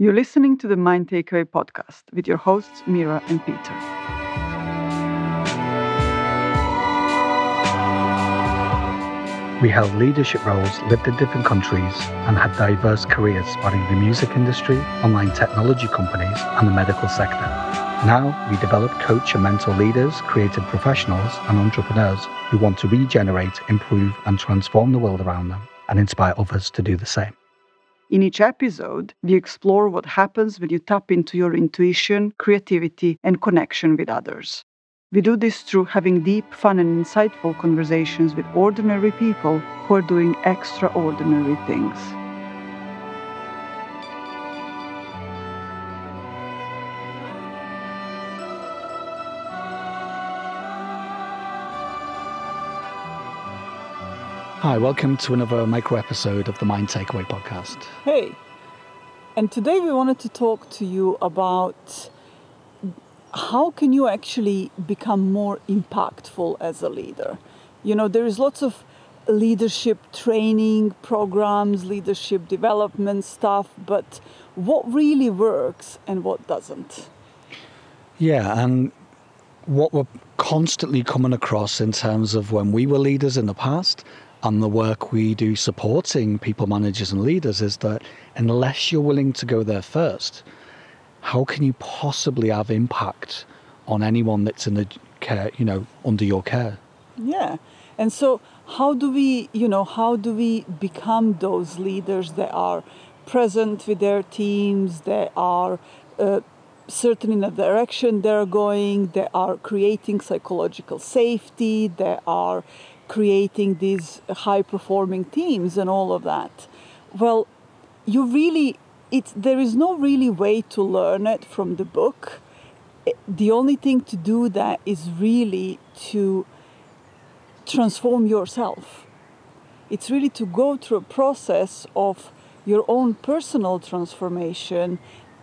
You're listening to the Mind Takeaway podcast with your hosts, Mira and Peter. We held leadership roles, lived in different countries, and had diverse careers spanning the music industry, online technology companies, and the medical sector. Now, we develop, coach, and mentor leaders, creative professionals, and entrepreneurs who want to regenerate, improve, and transform the world around them and inspire others to do the same. In each episode, we explore what happens when you tap into your intuition, creativity, and connection with others. We do this through having deep, fun, and insightful conversations with ordinary people who are doing extraordinary things. Hi, welcome to another micro episode of the Mind Takeaway podcast. Hey, and today we wanted to talk to you about how can you actually become more impactful as a leader. You know, there is lots of leadership training programs, leadership development stuff, but what really works and what doesn't? Yeah, and what we're constantly coming across in terms of when we were leaders in the past and the work we do supporting people managers and leaders is that unless you're willing to go there first, how can you possibly have impact on anyone that's in the care, you know, under your care? Yeah. And so how do we, you know, how do we become those leaders that are present with their teams, that are uh, certain in the direction they're going, that are creating psychological safety, that are creating these high performing teams and all of that. Well, you really it's there is no really way to learn it from the book. Eh, the only thing to do that is really to transform yourself. It's really to go through a process of your own personal transformation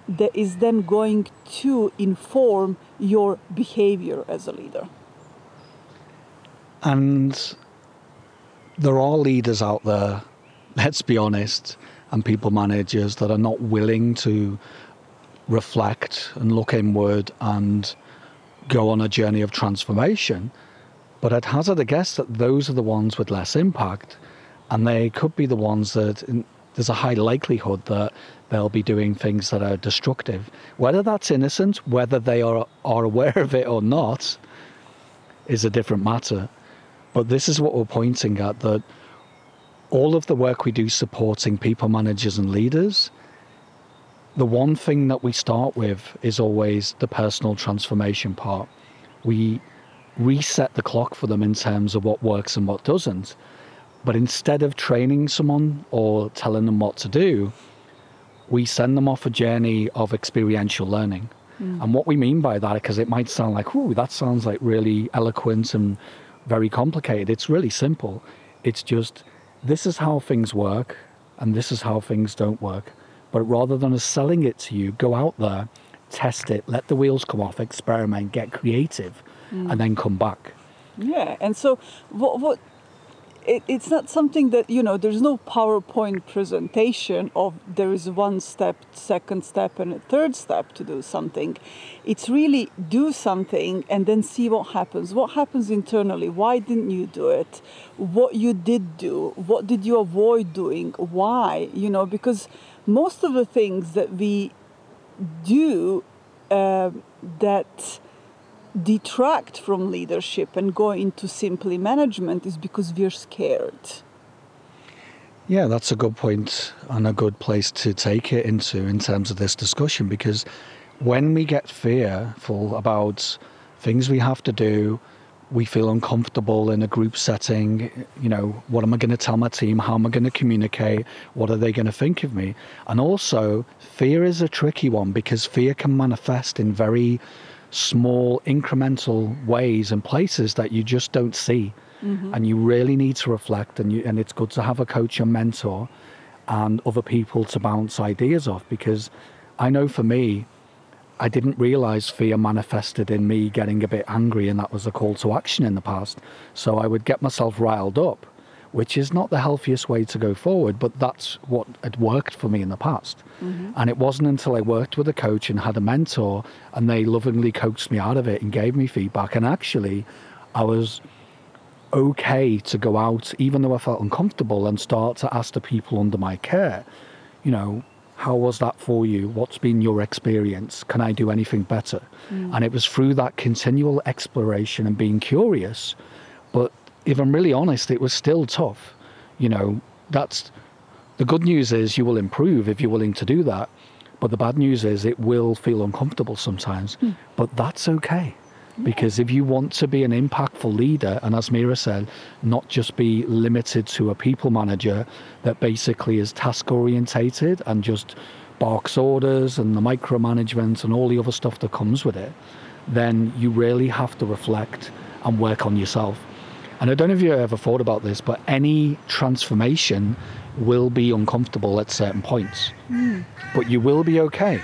that is then going to inform your behavior as a leader. And there are leaders out there, let's be honest, and people managers that are not willing to reflect and look inward and go on a journey of transformation. But I'd hazard a guess that those are the ones with less impact, and they could be the ones that in, there's a high likelihood that they'll be doing things that are destructive. Whether that's innocent, whether they are, are aware of it or not, is a different matter. But this is what we're pointing at that all of the work we do supporting people managers and leaders, the one thing that we start with is always the personal transformation part. We reset the clock for them in terms of what works and what doesn't. But instead of training someone or telling them what to do, we send them off a journey of experiential learning. Mm. And what we mean by that, because it might sound like, ooh, that sounds like really eloquent and very complicated. It's really simple. It's just this is how things work and this is how things don't work. But rather than us selling it to you, go out there, test it, let the wheels come off, experiment, get creative, mm. and then come back. Yeah, and so what what it, it's not something that you know there's no powerpoint presentation of there is one step second step and a third step to do something. It's really do something and then see what happens. What happens internally? Why didn't you do it? What you did do? What did you avoid doing? Why? You know because most of the things that we do uh, that detract from leadership and go into simply management is because we're scared. Yeah, that's a good point and a good place to take it into in terms of this discussion because when we get fearful about things we have to do, we feel uncomfortable in a group setting. You know, what am I going to tell my team? How am I going to communicate? What are they going to think of me? And also, fear is a tricky one because fear can manifest in very small incremental ways and places that you just don't see mm-hmm. and you really need to reflect and you and it's good to have a coach and mentor and other people to bounce ideas off because I know for me I didn't realize fear manifested in me getting a bit angry and that was a call to action in the past so I would get myself riled up which is not the healthiest way to go forward, but that's what had worked for me in the past. Mm-hmm. And it wasn't until I worked with a coach and had a mentor and they lovingly coaxed me out of it and gave me feedback. And actually, I was okay to go out, even though I felt uncomfortable, and start to ask the people under my care, you know, how was that for you? What's been your experience? Can I do anything better? Mm. And it was through that continual exploration and being curious. If I'm really honest, it was still tough. You know, that's the good news is you will improve if you're willing to do that. But the bad news is it will feel uncomfortable sometimes. Hmm. But that's okay. Because if you want to be an impactful leader, and as Mira said, not just be limited to a people manager that basically is task orientated and just barks orders and the micromanagement and all the other stuff that comes with it, then you really have to reflect and work on yourself. And I don't know if you ever thought about this, but any transformation will be uncomfortable at certain points. Hmm. But you will be okay.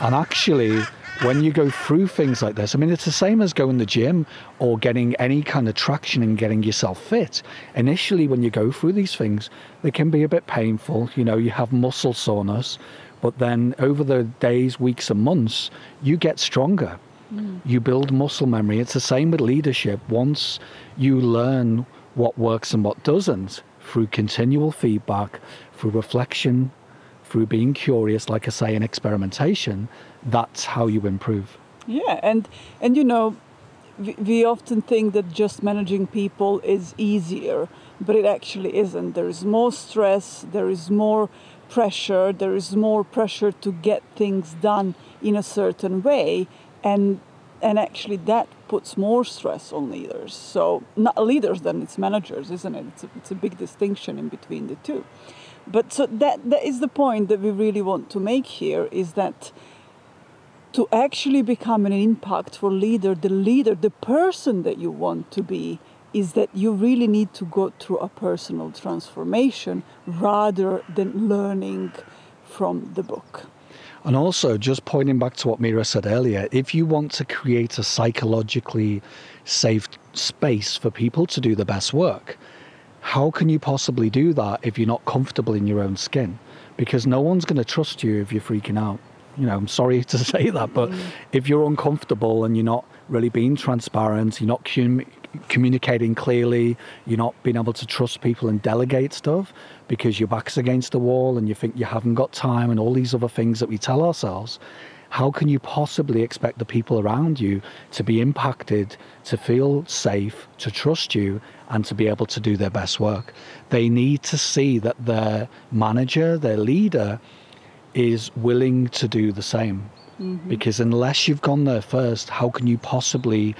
And actually, when you go through things like this, I mean, it's the same as going to the gym or getting any kind of traction and getting yourself fit. Initially, when you go through these things, they can be a bit painful. You know, you have muscle soreness, but then over the days, weeks, and months, you get stronger. You build muscle memory. It's the same with leadership. Once you learn what works and what doesn't through continual feedback, through reflection, through being curious, like I say, and experimentation, that's how you improve. Yeah, and and you know, we, we often think that just managing people is easier, but it actually isn't. There is more stress, there is more pressure, there is more pressure to get things done in a certain way, and and actually that puts more stress on leaders. So not leaders, than it's managers, isn't it? It's a, it's a big distinction in between the two. But so that that is the point that we really want to make here is that to actually become an impactful leader, the leader, the person that you want to be, is that you really need to go through a personal transformation rather than learning from the book. And also, just pointing back to what Mira said earlier, if you want to create a psychologically safe space for people to do the best work, how can you possibly do that if you're not comfortable in your own skin? Because no one's going to trust you if you're freaking out. You know, I'm sorry to say that, but mm. if you're uncomfortable and you're not really being transparent, you're not communicating clearly, you're not being able to trust people and delegate stuff because your back's against the wall and you think you haven't got time and all these other things that we tell ourselves, how can you possibly expect the people around you to be impacted, to feel safe, to trust you, and to be able to do their best work? They need to see that their manager, their leader, is willing to do the same. Mm-hmm. Because unless you've gone there first, how can you possibly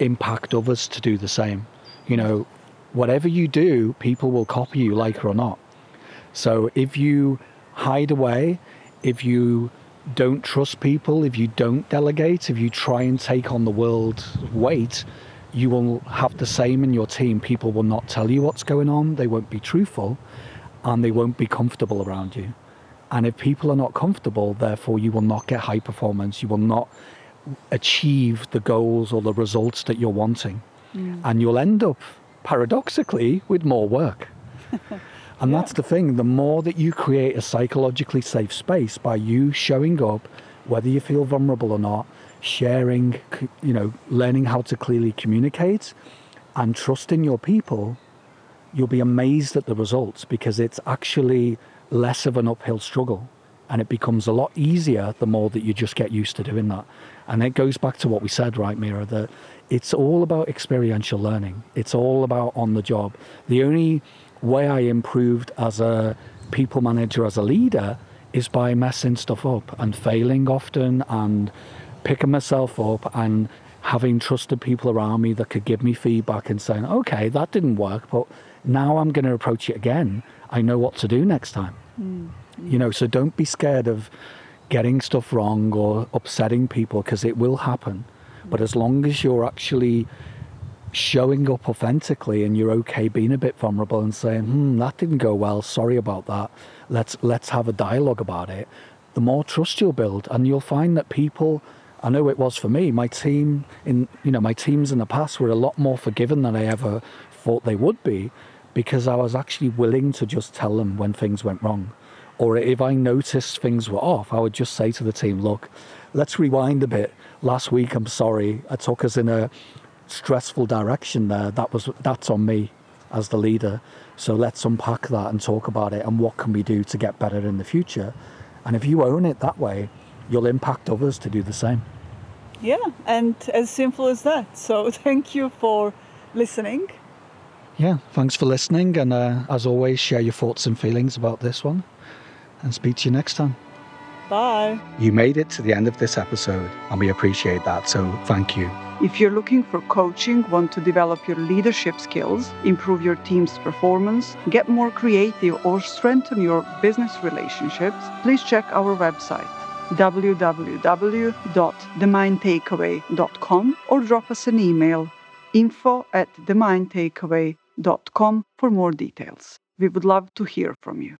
impact others to do the same? You know, whatever you do, people will copy you, like or not. So if you hide away, if you don't trust people, if you don't delegate, if you try and take on the world's weight, you will have the same in your team. People will not tell you what's going on, they won't be truthful, and they won't be comfortable around you. And if people are not comfortable, therefore, you will not get high performance, you will not achieve the goals or the results that you're wanting. Mm. And you'll end up, paradoxically, with more work. And that's the thing. The more that you create a psychologically safe space by you showing up, whether you feel vulnerable or not, sharing, you know, learning how to clearly communicate and trusting your people, you'll be amazed at the results because it's actually less of an uphill struggle. And it becomes a lot easier the more that you just get used to doing that. And it goes back to what we said, right, Mira, that it's all about experiential learning. It's all about on the job. The only way I improved as a people manager, as a leader, is by messing stuff up and failing often and picking myself up and having trusted people around me that could give me feedback and saying, okay, that didn't work, but now I'm going to approach it again. I know what to do next time. Hmm. You know, so don't be scared of getting stuff wrong or upsetting people because it will happen. But as long as you're actually showing up authentically and you're okay being a bit vulnerable and saying, hmm, that didn't go well, sorry about that. Let's let's have a dialogue about it. The more trust you'll build and you'll find that people I know it was for me, my team in you know, my teams in the past were a lot more forgiving than I ever thought they would be because I was actually willing to just tell them when things went wrong. Or if I noticed things were off, I would just say to the team, look, let's rewind a bit. Last week, I'm sorry, I took us in a stressful direction there. That was that's on me as the leader. So let's unpack that and talk about it and what can we do to get better in the future. And if you own it that way, you'll impact others to do the same. Yeah, and as simple as that. So thank you for listening. Yeah, thanks for listening. And uh, as always, share your thoughts and feelings about this one and speak to you next time. Bye. You made it to the end of this episode, and we appreciate that. So thank you. If you're looking for coaching, want to develop your leadership skills, improve your team's performance, get more creative, or strengthen your business relationships, please check our website www.themindtakeaway.com or drop us an email info at themindtakeaway.com for more details. We would love to hear from you.